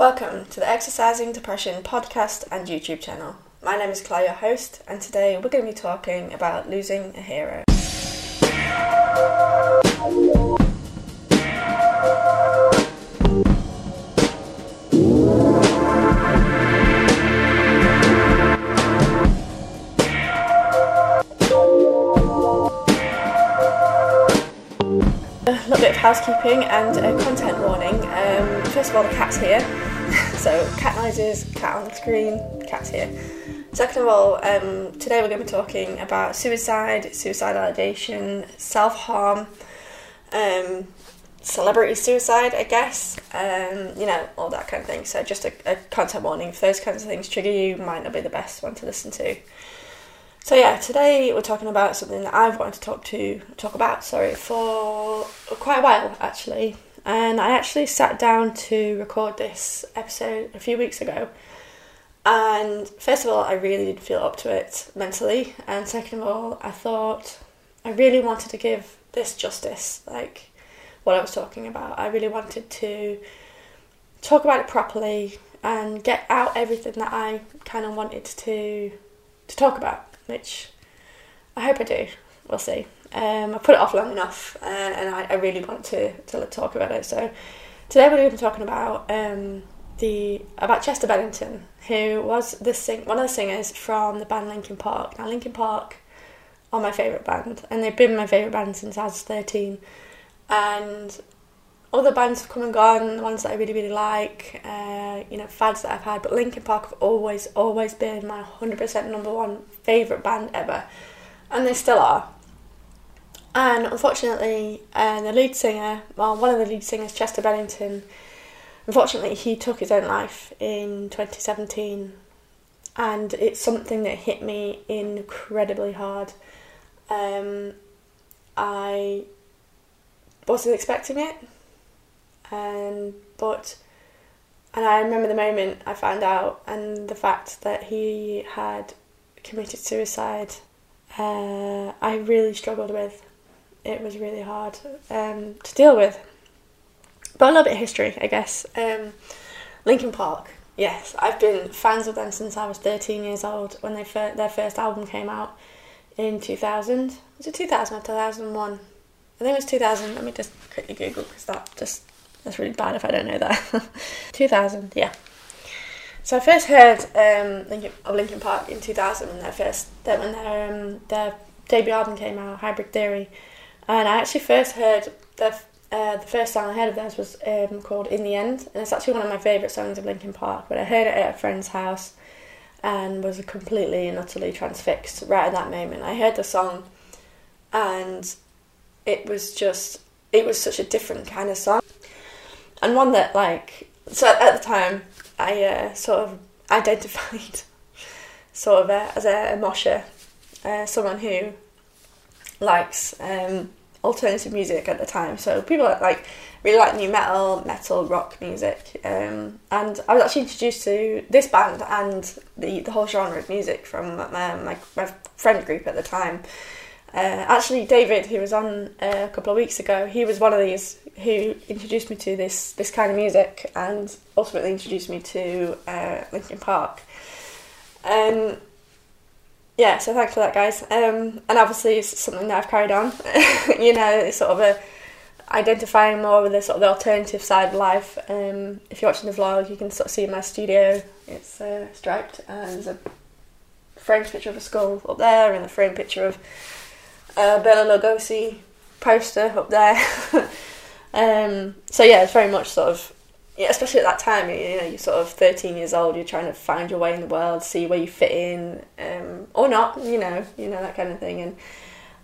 Welcome to the Exercising Depression podcast and YouTube channel. My name is Claire, your host, and today we're going to be talking about losing a hero. Housekeeping and a content warning. Um, first of all, the cat's here. so, cat noises, cat on the screen, cat's here. Second of all, um, today we're going to be talking about suicide, suicidal ideation, self harm, um, celebrity suicide, I guess, um, you know, all that kind of thing. So, just a, a content warning if those kinds of things trigger you, might not be the best one to listen to. So yeah, today we're talking about something that I've wanted to talk to talk about, sorry, for quite a while actually. And I actually sat down to record this episode a few weeks ago. And first of all, I really didn't feel up to it mentally, and second of all, I thought I really wanted to give this justice, like what I was talking about. I really wanted to talk about it properly and get out everything that I kind of wanted to to talk about which I hope I do. We'll see. Um, I put it off long enough, uh, and I, I, really want to to talk about it. So today we're going to be talking about um, the about Chester Bennington, who was the sing one of the singers from the band Linkin Park. Now Linkin Park are my favourite band, and they've been my favourite band since I was thirteen. And other bands have come and gone, the ones that I really, really like, uh, you know, fads that I've had, but Linkin Park have always, always been my 100% number one favourite band ever, and they still are. And unfortunately, uh, the lead singer, well, one of the lead singers, Chester Bennington, unfortunately, he took his own life in 2017, and it's something that hit me incredibly hard. Um, I wasn't expecting it um, but and I remember the moment I found out and the fact that he had committed suicide. Uh, I really struggled with. It was really hard um, to deal with. But a little bit of history, I guess. Um, Linkin Park. Yes, I've been fans of them since I was 13 years old when they fir- their first album came out in 2000. Was it 2000 or 2001? I think it was 2000. Let me just quickly Google because that just that's really bad if I don't know that. 2000, yeah. So I first heard um, of Linkin Park in 2000 when their first when their um, their debut album came out, Hybrid Theory, and I actually first heard the uh, the first song I heard of theirs was um, called In the End, and it's actually one of my favourite songs of Linkin Park. But I heard it at a friend's house and was completely and utterly transfixed right at that moment. I heard the song, and it was just it was such a different kind of song and one that like so at the time I uh, sort of identified sort of uh, as a, a mosher, uh, someone who likes um, alternative music at the time. So people that like really like nu metal, metal, rock music. Um, and I was actually introduced to this band and the, the whole genre of music from my, my, my friend group at the time. Uh, actually, David, who was on uh, a couple of weeks ago, he was one of these who introduced me to this this kind of music and ultimately introduced me to uh, Linkin Park. Um, yeah, so thanks for that, guys. Um, and obviously, it's something that I've carried on. you know, it's sort of a identifying more with the sort of the alternative side of life. Um, if you're watching the vlog, you can sort of see my studio. It's uh, striped, and there's a framed picture of a skull up there, and a framed picture of uh, Bela Lugosi poster up there. um, so yeah, it's very much sort of, yeah, especially at that time, you know, you're sort of 13 years old, you're trying to find your way in the world, see where you fit in, um, or not, you know, you know that kind of thing. And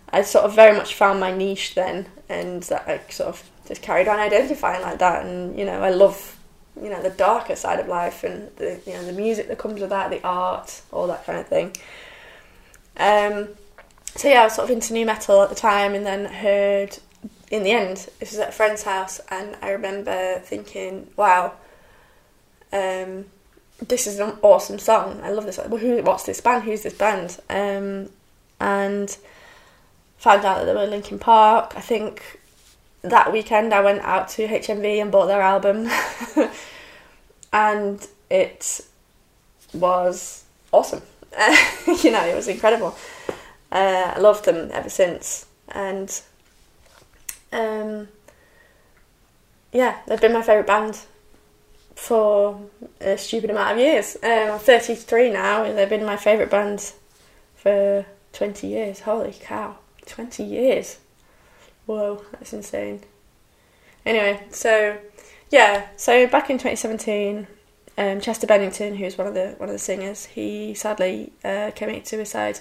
I sort of very much found my niche then, and that I sort of just carried on identifying like that. And you know, I love, you know, the darker side of life and the you know the music that comes with that, the art, all that kind of thing. Um, so yeah, I was sort of into nu metal at the time, and then heard in the end this was at a friend's house, and I remember thinking, wow, um, this is an awesome song. I love this. Well, who? What's this band? Who's this band? Um, and found out that they were Linkin Park. I think that weekend I went out to HMV and bought their album. and it was awesome. you know, it was incredible. Uh, I loved them ever since, and um, yeah, they've been my favourite band for a stupid amount of years. Um, I'm 33 now, and they've been my favourite band for 20 years. Holy cow, 20 years! Whoa, that's insane. Anyway, so yeah, so back in 2017, um, Chester Bennington, who's one of the one of the singers, he sadly uh, committed suicide.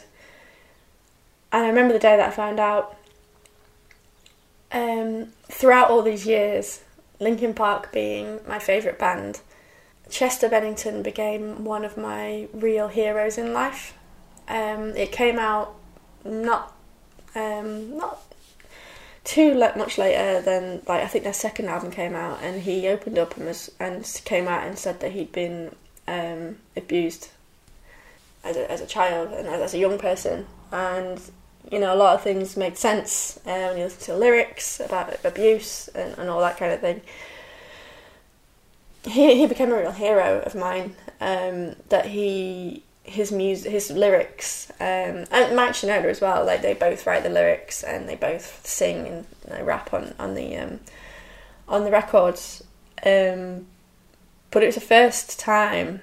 And I remember the day that I found out. Um, throughout all these years, Linkin Park being my favourite band, Chester Bennington became one of my real heroes in life. Um, it came out not um, not too much later than like I think their second album came out, and he opened up and was and came out and said that he'd been um, abused as a, as a child and as, as, a young person, and you know a lot of things made sense um, when you listen to lyrics about abuse and, and all that kind of thing. He he became a real hero of mine. Um, that he his music, his lyrics, um, and Mike Shinoda as well. Like they both write the lyrics and they both sing and know, rap on on the um, on the records. Um, but it was the first time.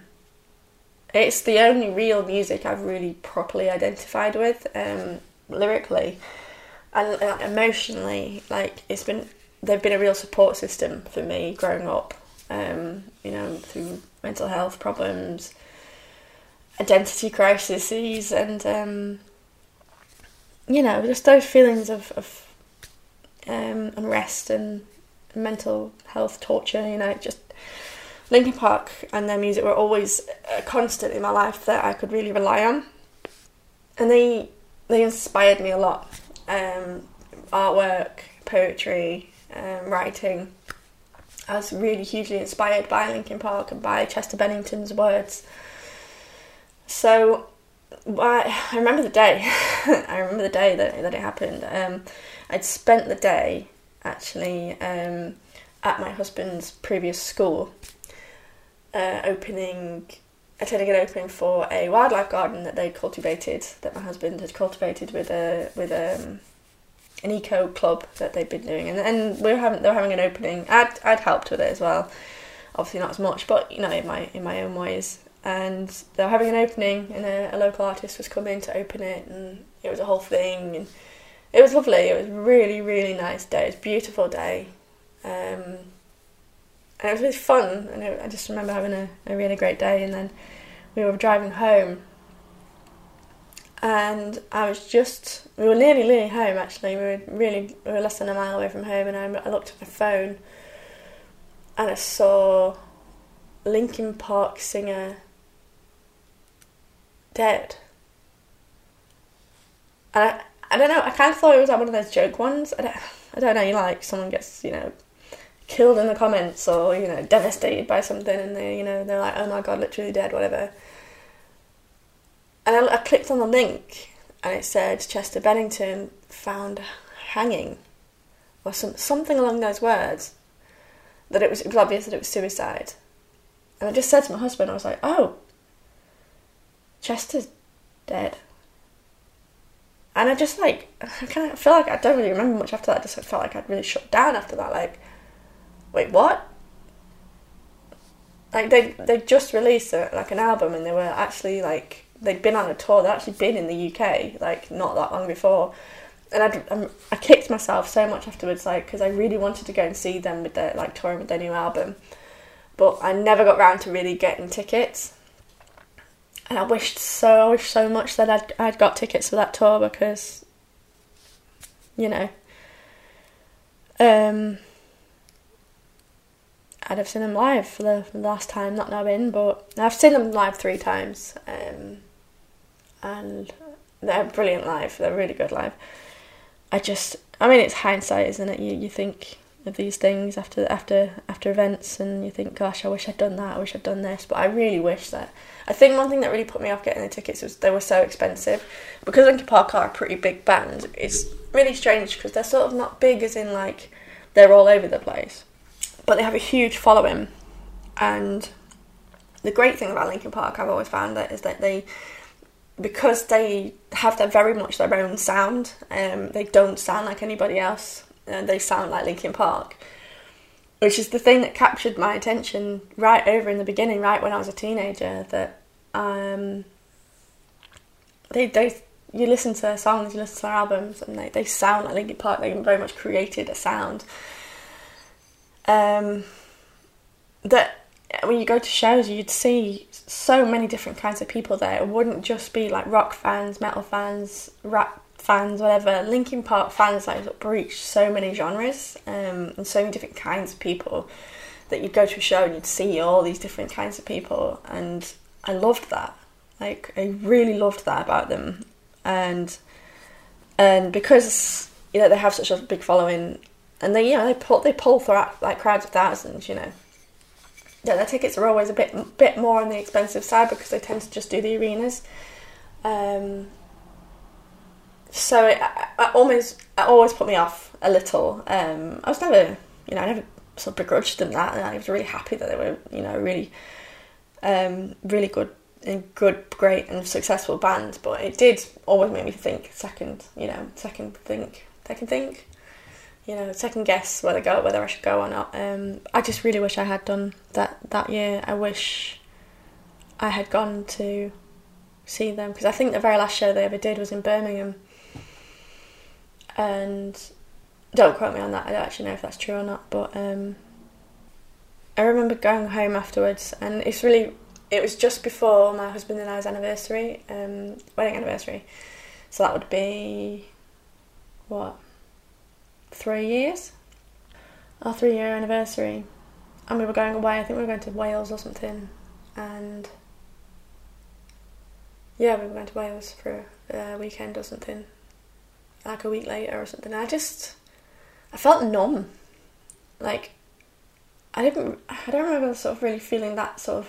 It's the only real music I've really properly identified with um, lyrically and uh, emotionally. Like it's been, they've been a real support system for me growing up. Um, you know, through mental health problems identity crises and um, you know just those feelings of, of um, unrest and mental health torture you know just Linkin Park and their music were always a constant in my life that I could really rely on. And they they inspired me a lot. Um, artwork poetry um, writing. I was really hugely inspired by Linkin Park and by Chester Bennington's words. So I, I remember the day. I remember the day that that it happened. Um, I'd spent the day actually um, at my husband's previous school, uh, opening, attending an opening for a wildlife garden that they cultivated, that my husband had cultivated with a with um, an eco club that they'd been doing, and and we were having they were having an opening. I'd I'd helped with it as well, obviously not as much, but you know in my in my own ways. And they were having an opening and a, a, local artist was coming to open it and it was a whole thing. And it was lovely. It was really really nice day. It was a beautiful day. Um, and it was really fun and it, I just remember having a, a really great day and then we were driving home and I was just we were nearly nearly home actually we were really we were less than a mile away from home and I, I looked at my phone and I saw Linkin Park singer dead. And I, I don't know, I kind of thought it was like one of those joke ones. I don't, I don't know, you like someone gets, you know, killed in the comments or, you know, devastated by something and they, you know, they're like, oh my god, literally dead, whatever. And I, I clicked on the link and it said Chester Bennington found hanging or some, something along those words. That it was, it was obvious that it was suicide. And I just said to my husband, I was like, oh, Chester's dead. And I just like, I kind of feel like I don't really remember much after that. I just felt like I'd really shut down after that. Like, wait, what? Like they they just released a, like an album and they were actually like they'd been on a tour. They'd actually been in the UK like not that long before, and I'd, I'm, I kicked myself so much afterwards like because I really wanted to go and see them with their like touring with their new album, but I never got round to really getting tickets and I wished so I wished so much that I'd I'd got tickets for that tour because you know um I'd have seen them live for the, last time not knowing but I've seen them live three times um and they're brilliant live they're really good live. I just I mean it's hindsight isn't it? You you think of these things after after after events and you think gosh I wish I'd done that I wish I'd done this but I really wish that. I think one thing that really put me off getting the tickets was they were so expensive. Because Linkin Park are a pretty big band it's really strange because they're sort of not big as in like they're all over the place but they have a huge following and the great thing about Linkin Park I've always found that is that they because they have their very much their own sound. Um, they don't sound like anybody else. and they sound like Linkin Park, which is the thing that captured my attention right over in the beginning, right when I was a teenager. That um, they they you listen to their songs, you listen to their albums, and they, they sound like Linkin Park. They very much created a sound. Um, that when you go to shows, you'd see so many different kinds of people there. It wouldn't just be like rock fans, metal fans, rap fans, whatever. Linkin Park fans like breached so many genres um, and so many different kinds of people that you'd go to a show and you'd see all these different kinds of people, and I loved that. Like I really loved that about them, and and because you know they have such a big following, and they you know they pull they pull through like crowds of thousands, you know yeah, their tickets are always a bit bit more on the expensive side because they tend to just do the arenas. Um, so it, it almost it always put me off a little. Um, I was never, you know, I never sort of begrudged them that, and I was really happy that they were, you know, really, um, really good and good, great, and successful band. But it did always make me think second, you know, second think, second think you know, second guess whether go whether I should go or not. Um, I just really wish I had done that that year. I wish I had gone to see them because I think the very last show they ever did was in Birmingham. And don't quote me on that. I don't actually know if that's true or not, but um, I remember going home afterwards, and it's really it was just before my husband and I's anniversary, um, wedding anniversary. So that would be what three years, our three year anniversary, and we were going away. I think we were going to Wales or something, and yeah, we going to Wales for a weekend or something, like a week later or something. I just, I felt numb, like I didn't, I don't remember sort of really feeling that sort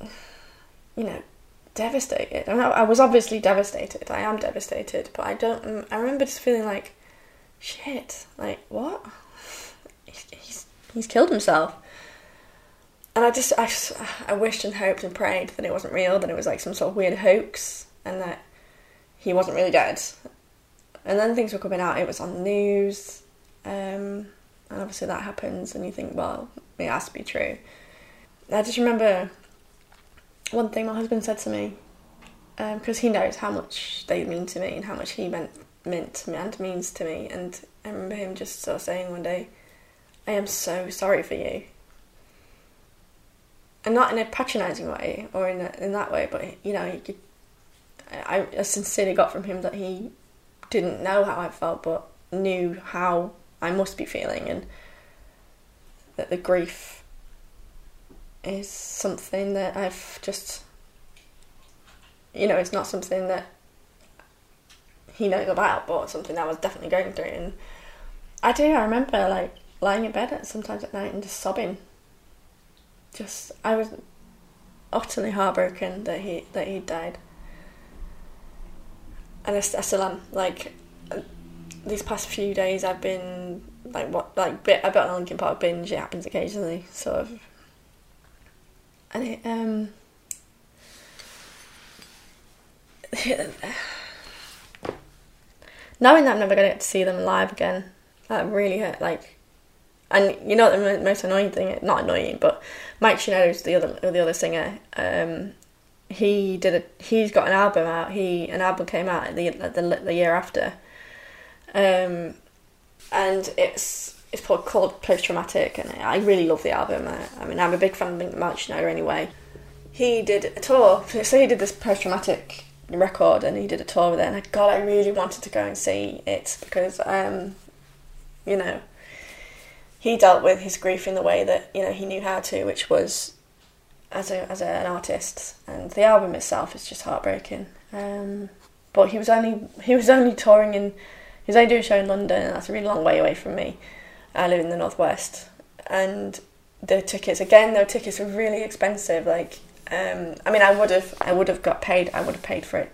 of, you know, devastated. I, I was obviously devastated. I am devastated, but I don't. I remember just feeling like shit, like what? He's he's killed himself. And I just I I wished and hoped and prayed that it wasn't real, that it was like some sort of weird hoax, and that he wasn't really dead. And then things were coming out. It was on the news, um, and obviously that happens, and you think, well, it has to be true. I just remember one thing my husband said to me because um, he knows how much they mean to me and how much he meant meant and means to me. And I remember him just sort of saying one day, I am so sorry for you. And not in a patronising way or in, a, in that way, but you know, could, I, I sincerely got from him that he didn't know how I felt, but knew how I must be feeling, and that the grief is something that I've just, you know, it's not something that he knows about, but something I was definitely going through. And I do, I remember like lying in bed at, sometimes at night and just sobbing. Just, I was utterly heartbroken that he that he died. And I, I still am. Like these past few days, I've been like what like bit a bit on Linkin Park binge. It happens occasionally, sort of. And it um. knowing that I'm never going to get to see them live again, that really hurt. Like, and you know the most annoying thing, not annoying, but Mike Shinoda's the other the other singer. Um, he did a he's got an album out. He an album came out the the, the year after, um, and it's it's called Post Traumatic, and I really love the album. I, I mean, I'm a big fan of Mike Shinoda anyway. He did a tour, so he did this post traumatic record and he did a tour with it and God I really wanted to go and see it because um, you know he dealt with his grief in the way that you know he knew how to which was as a as a, an artist. And the album itself is just heartbreaking. Um, but he was only he was only touring in he was only doing a show in London and that's a really long way away from me. I live in the northwest. And the tickets again though tickets were really expensive like um, I mean, I would have, I would have got paid. I would have paid for it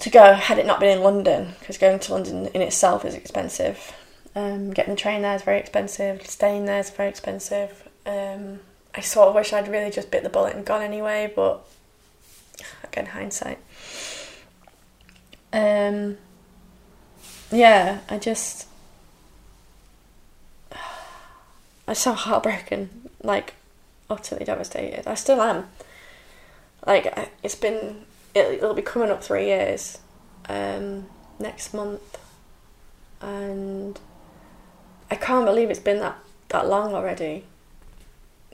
to go had it not been in London, because going to London in itself is expensive. Um, getting the train there is very expensive. Staying there is very expensive. Um, I sort of wish I'd really just bit the bullet and gone anyway, but again, hindsight. Um, yeah, I just. I'm so heartbroken, like utterly devastated. I still am. Like, it's been. It'll be coming up three years um, next month, and I can't believe it's been that, that long already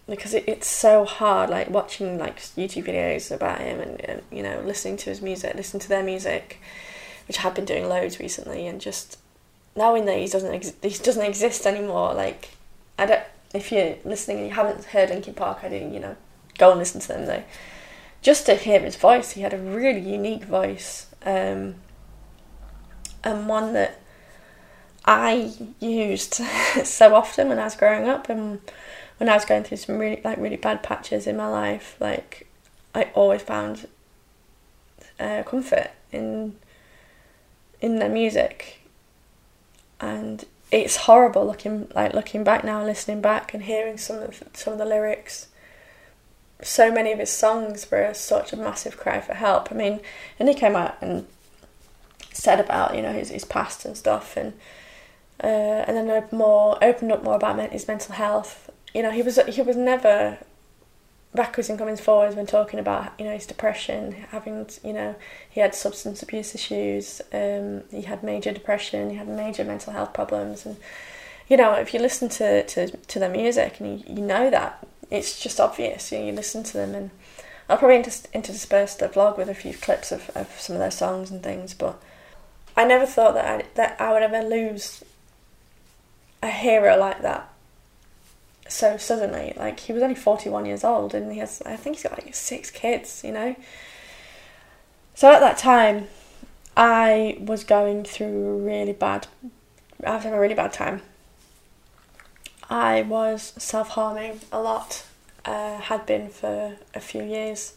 because it, it's so hard like watching like youtube videos about him and, and, you know listening to his music listening to their music which i've been doing loads recently and just knowing that he doesn't ex- he doesn't exist anymore like i don't if you're listening and you haven't heard linkin park i do you know go and listen to them though. Just to hear his voice he had a really unique voice um, and one that i used so often when i was growing up and when I was going through some really like really bad patches in my life, like I always found uh, comfort in in their music, and it's horrible looking like looking back now, listening back and hearing some of some of the lyrics. So many of his songs were such a massive cry for help. I mean, and he came out and said about you know his his past and stuff, and uh, and then more opened up more about his mental health you know, he was he was never backwards and coming forwards when talking about you know his depression, having you know he had substance abuse issues, um, he had major depression, he had major mental health problems, and you know if you listen to to, to their music and you, you know that it's just obvious. You, know, you listen to them, and I'll probably inter- intersperse the vlog with a few clips of, of some of their songs and things, but I never thought that I, that I would ever lose a hero like that so suddenly. Like he was only forty one years old, and he has I think he's got like six kids. You know. So at that time, I was going through a really bad. I was having a really bad time. I was self harming a lot. Uh, had been for a few years.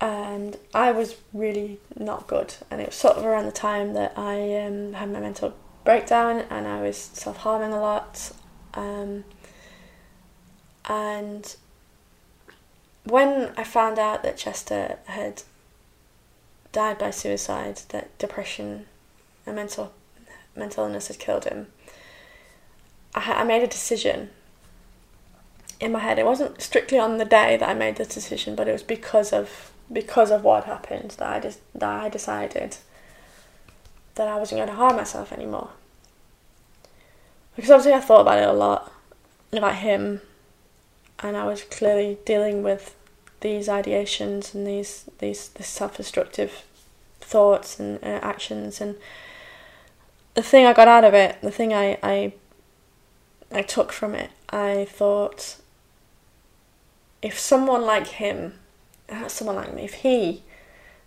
And I was really not good, and it was sort of around the time that I um, had my mental breakdown, and I was self harming a lot. Um, and when I found out that Chester had died by suicide, that depression and mental mental illness had killed him, I, I made a decision in my head. It wasn't strictly on the day that I made the decision, but it was because of because of what happened that I just that I decided that I wasn't going to harm myself anymore. Because obviously I thought about it a lot, about him, and I was clearly dealing with these ideations and these these this self-destructive thoughts and uh, actions and the thing I got out of it, the thing I, I I took from it, I thought if someone like him, uh, someone like me, if he,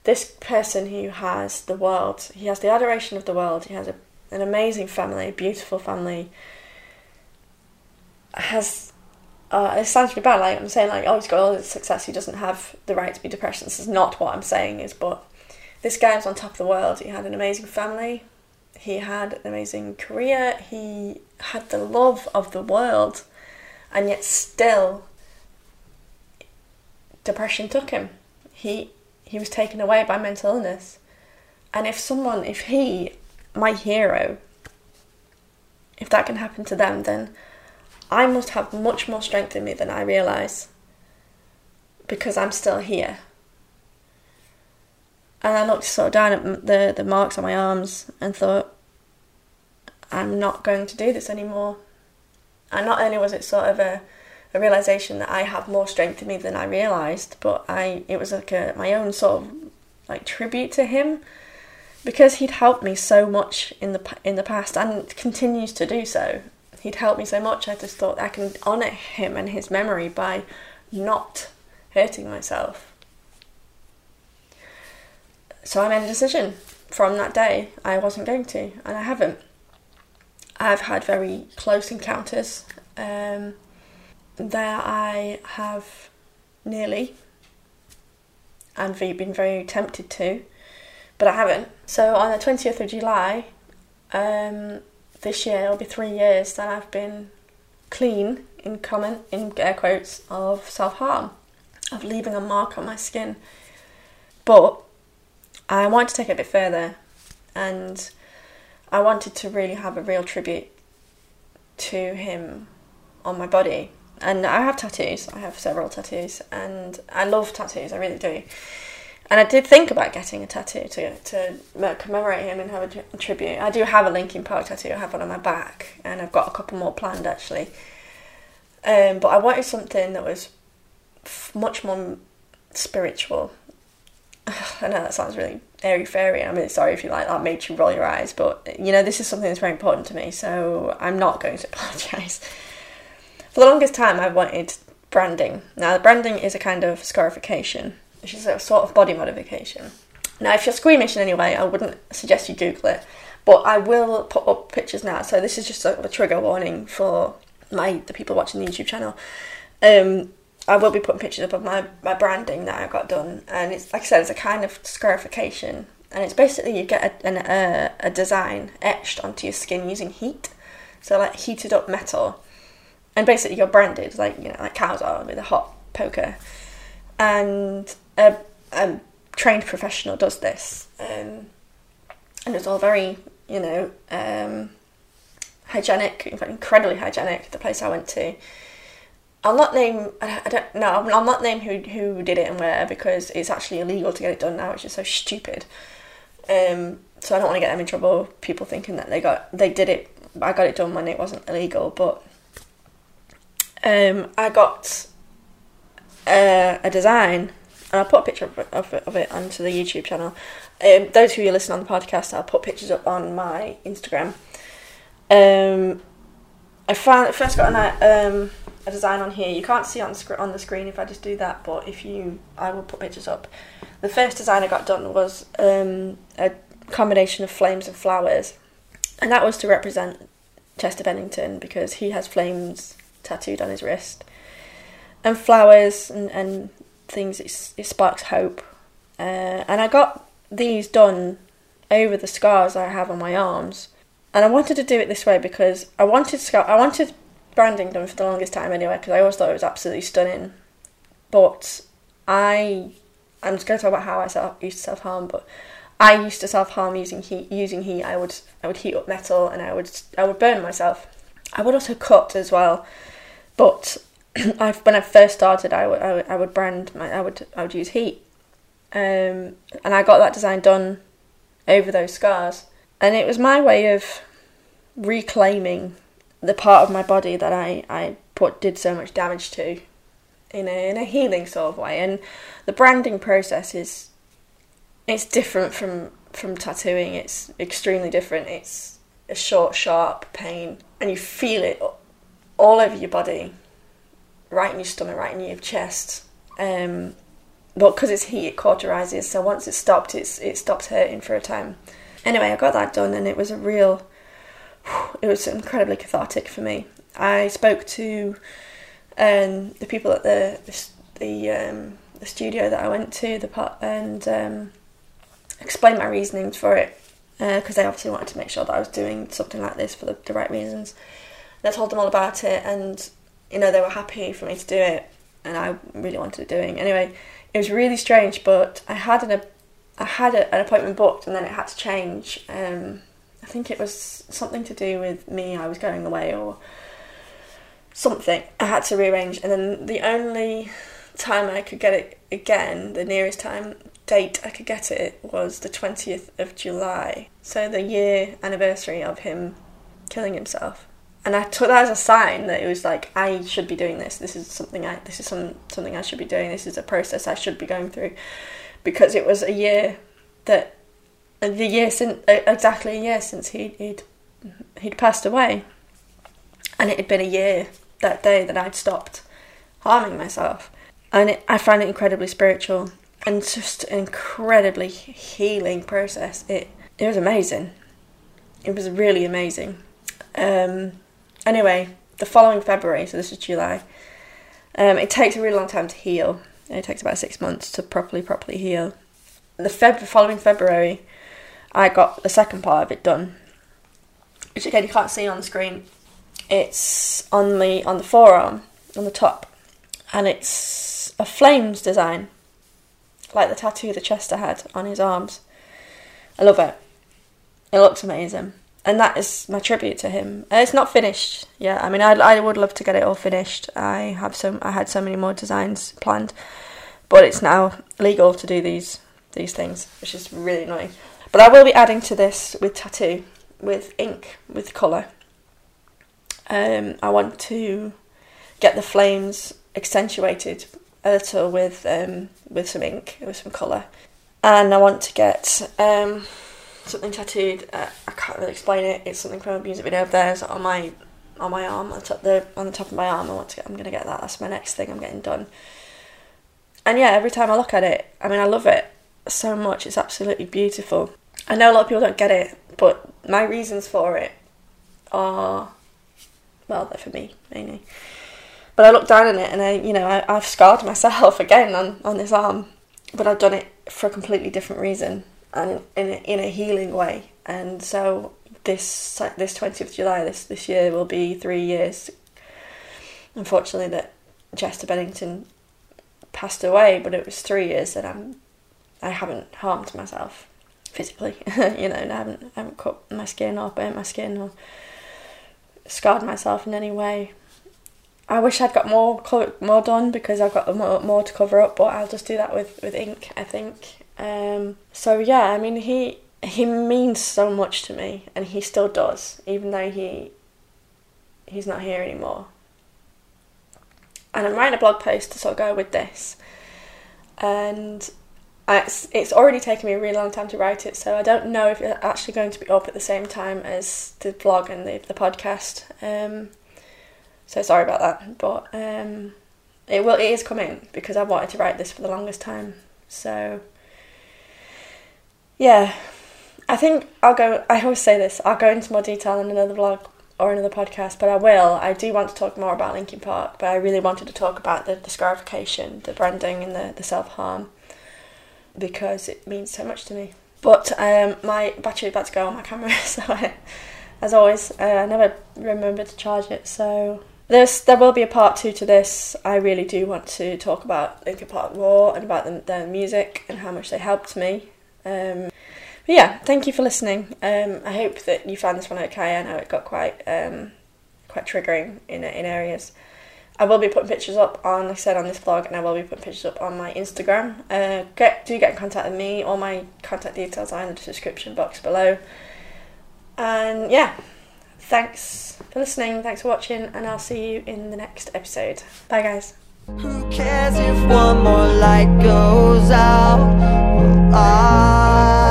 this person who has the world, he has the adoration of the world, he has a an amazing family, beautiful family, has uh, it sounds really bad. Like I'm saying, like oh, he's got all this success, he doesn't have the right to be depressed. This is not what I'm saying. Is but this guy was on top of the world. He had an amazing family. He had an amazing career. He had the love of the world, and yet still, depression took him. He he was taken away by mental illness. And if someone, if he my hero, if that can happen to them, then I must have much more strength in me than I realise because I'm still here. And I looked sort of down at the, the marks on my arms and thought, I'm not going to do this anymore. And not only was it sort of a, a realization that I have more strength in me than I realised, but I it was like a, my own sort of like tribute to him because he'd helped me so much in the in the past and continues to do so. He'd helped me so much. I just thought I can honour him and his memory by not hurting myself. So I made a decision from that day. I wasn't going to, and I haven't. I've had very close encounters um, there. I have nearly and been very tempted to but I haven't. So on the 20th of July um, this year, it'll be three years that I've been clean in comment in air quotes of self harm, of leaving a mark on my skin. But I wanted to take it a bit further and I wanted to really have a real tribute to him on my body. And I have tattoos, I have several tattoos, and I love tattoos, I really do. And I did think about getting a tattoo to to commemorate him and have a tribute. I do have a Linkin Park tattoo. I have one on my back, and I've got a couple more planned actually. Um, but I wanted something that was f- much more spiritual. I know that sounds really airy fairy. I'm really sorry if you like that made you roll your eyes, but you know this is something that's very important to me, so I'm not going to apologise. For the longest time, I wanted branding. Now, branding is a kind of scarification which is a sort of body modification. Now, if you're squeamish in any way, I wouldn't suggest you Google it, but I will put up pictures now. So this is just sort of a trigger warning for my the people watching the YouTube channel. Um, I will be putting pictures up of my, my branding that I got done, and it's like I said, it's a kind of scarification, and it's basically you get a, an, a, a design etched onto your skin using heat, so like heated up metal, and basically you're branded like you know like cows are with a hot poker, and a, a trained professional does this, um, and it's all very, you know, um, hygienic, incredibly hygienic. The place I went to. I'll not name. I don't know. I'll not name who who did it and where because it's actually illegal to get it done now, which is so stupid. Um, so I don't want to get them in trouble. People thinking that they got they did it. I got it done when it wasn't illegal, but um, I got uh, a design and I'll put a picture of it, of it, of it onto the YouTube channel. Um, those who you listen on the podcast, I'll put pictures up on my Instagram. Um, I found first got an, um, a design on here. You can't see on the sc- on the screen if I just do that, but if you, I will put pictures up. The first design I got done was um, a combination of flames and flowers, and that was to represent Chester Bennington because he has flames tattooed on his wrist, and flowers and, and things it, sparks hope. Uh, and I got these done over the scars I have on my arms, and I wanted to do it this way because I wanted scar- I wanted branding done for the longest time anyway because I always thought it was absolutely stunning. But I I'm just going to talk about how I self, used to self harm, but I used to self harm using heat. Using heat, I would I would heat up metal and I would I would burn myself. I would also cut as well, but I when I first started, I would, I would I would brand my I would I would use heat, um, and I got that design done over those scars, and it was my way of reclaiming the part of my body that I I put did so much damage to, in a in a healing sort of way, and the branding process is it's different from from tattooing. It's extremely different. It's a short, sharp pain, and you feel it all over your body right in your stomach, right in your chest. Um, but because it's heat, it cauterizes. So once it's stopped, it's it stops hurting for a time. Anyway, I got that done, and it was a real. It was incredibly cathartic for me. I spoke to um, the people at the the um, the studio that I went to, the part, and um, explained my reasonings for it because uh, they obviously wanted to make sure that I was doing something like this for the, the right reasons. And I told them all about it, and you know, they were happy for me to do it, and I really wanted it doing. Anyway, it was really strange, but I had an I had a, an appointment booked, and then it had to change. Um, I think it was something to do with me. I was going away or something. I had to rearrange, and then the only time I could get it again, the nearest time date I could get it was the 20th of July. So the year anniversary of him killing himself and I took that as a sign that it was like I should be doing this. This is something I this is some something I should be doing. This is a process I should be going through, because it was a year that the year since exactly a year since he he'd he'd passed away, and it had been a year that day that I'd stopped harming myself, and it, I find it incredibly spiritual and just an incredibly healing process. It it was amazing. It was really amazing. Um, Anyway, the following February, so this is July, um, it takes a really long time to heal. It takes about six months to properly, properly heal. The Feb- following February, I got the second part of it done, which again you can't see on the screen. It's on the on the forearm, on the top, and it's a flames design, like the tattoo the Chester had on his arms. I love it. It looks amazing, and that is my tribute to him. Uh, it's not finished yet. I mean, I I would love to get it all finished. I have some. I had so many more designs planned, but it's now legal to do these these things, which is really annoying. But I will be adding to this with tattoo, with ink, with colour. Um, I want to get the flames accentuated a little with um, with some ink, with some colour, and I want to get um, something tattooed. Uh, I can't really explain it. It's something from a music video of theirs on my on my arm, on the on the top of my arm. I want to. Get, I'm to get that. That's my next thing. I'm getting done. And yeah, every time I look at it, I mean, I love it so much. It's absolutely beautiful. I know a lot of people don't get it, but my reasons for it are, well, they're for me mainly. But I look down on it and I, you know, I, I've scarred myself again on, on this arm, but I've done it for a completely different reason and in a, in a healing way. And so this this twentieth July this this year will be three years. Unfortunately, that Chester Bennington passed away, but it was three years that I'm I haven't harmed myself physically. you know, I haven't I haven't cut my skin or burnt my skin or scarred myself in any way. I wish I'd got more more done because I've got more, more to cover up, but I'll just do that with, with ink, I think. Um, so yeah, I mean he he means so much to me, and he still does, even though he he's not here anymore. And I'm writing a blog post to sort of go with this, and it's, it's already taken me a really long time to write it, so I don't know if it's actually going to be up at the same time as the blog and the, the podcast. Um, so sorry about that, but um, it will it is coming because I wanted to write this for the longest time. So yeah, I think I'll go. I always say this. I'll go into more detail in another vlog or another podcast, but I will. I do want to talk more about Linkin Park, but I really wanted to talk about the, scarification, the branding, and the, the self harm because it means so much to me. But um, my battery about to go on my camera, so I, as always, uh, I never remember to charge it. So there's there will be a part two to this. I really do want to talk about Linkin Park more and about the, their music and how much they helped me. Um, but yeah, thank you for listening. Um, I hope that you found this one okay. I know it got quite um, quite triggering in in areas. I will be putting pictures up on, like I said, on this blog, and I will be putting pictures up on my Instagram. Uh, get do get in contact with me. All my contact details are in the description box below. And yeah, thanks for listening. Thanks for watching, and I'll see you in the next episode. Bye, guys. Who cares if one more light goes out? Well, I...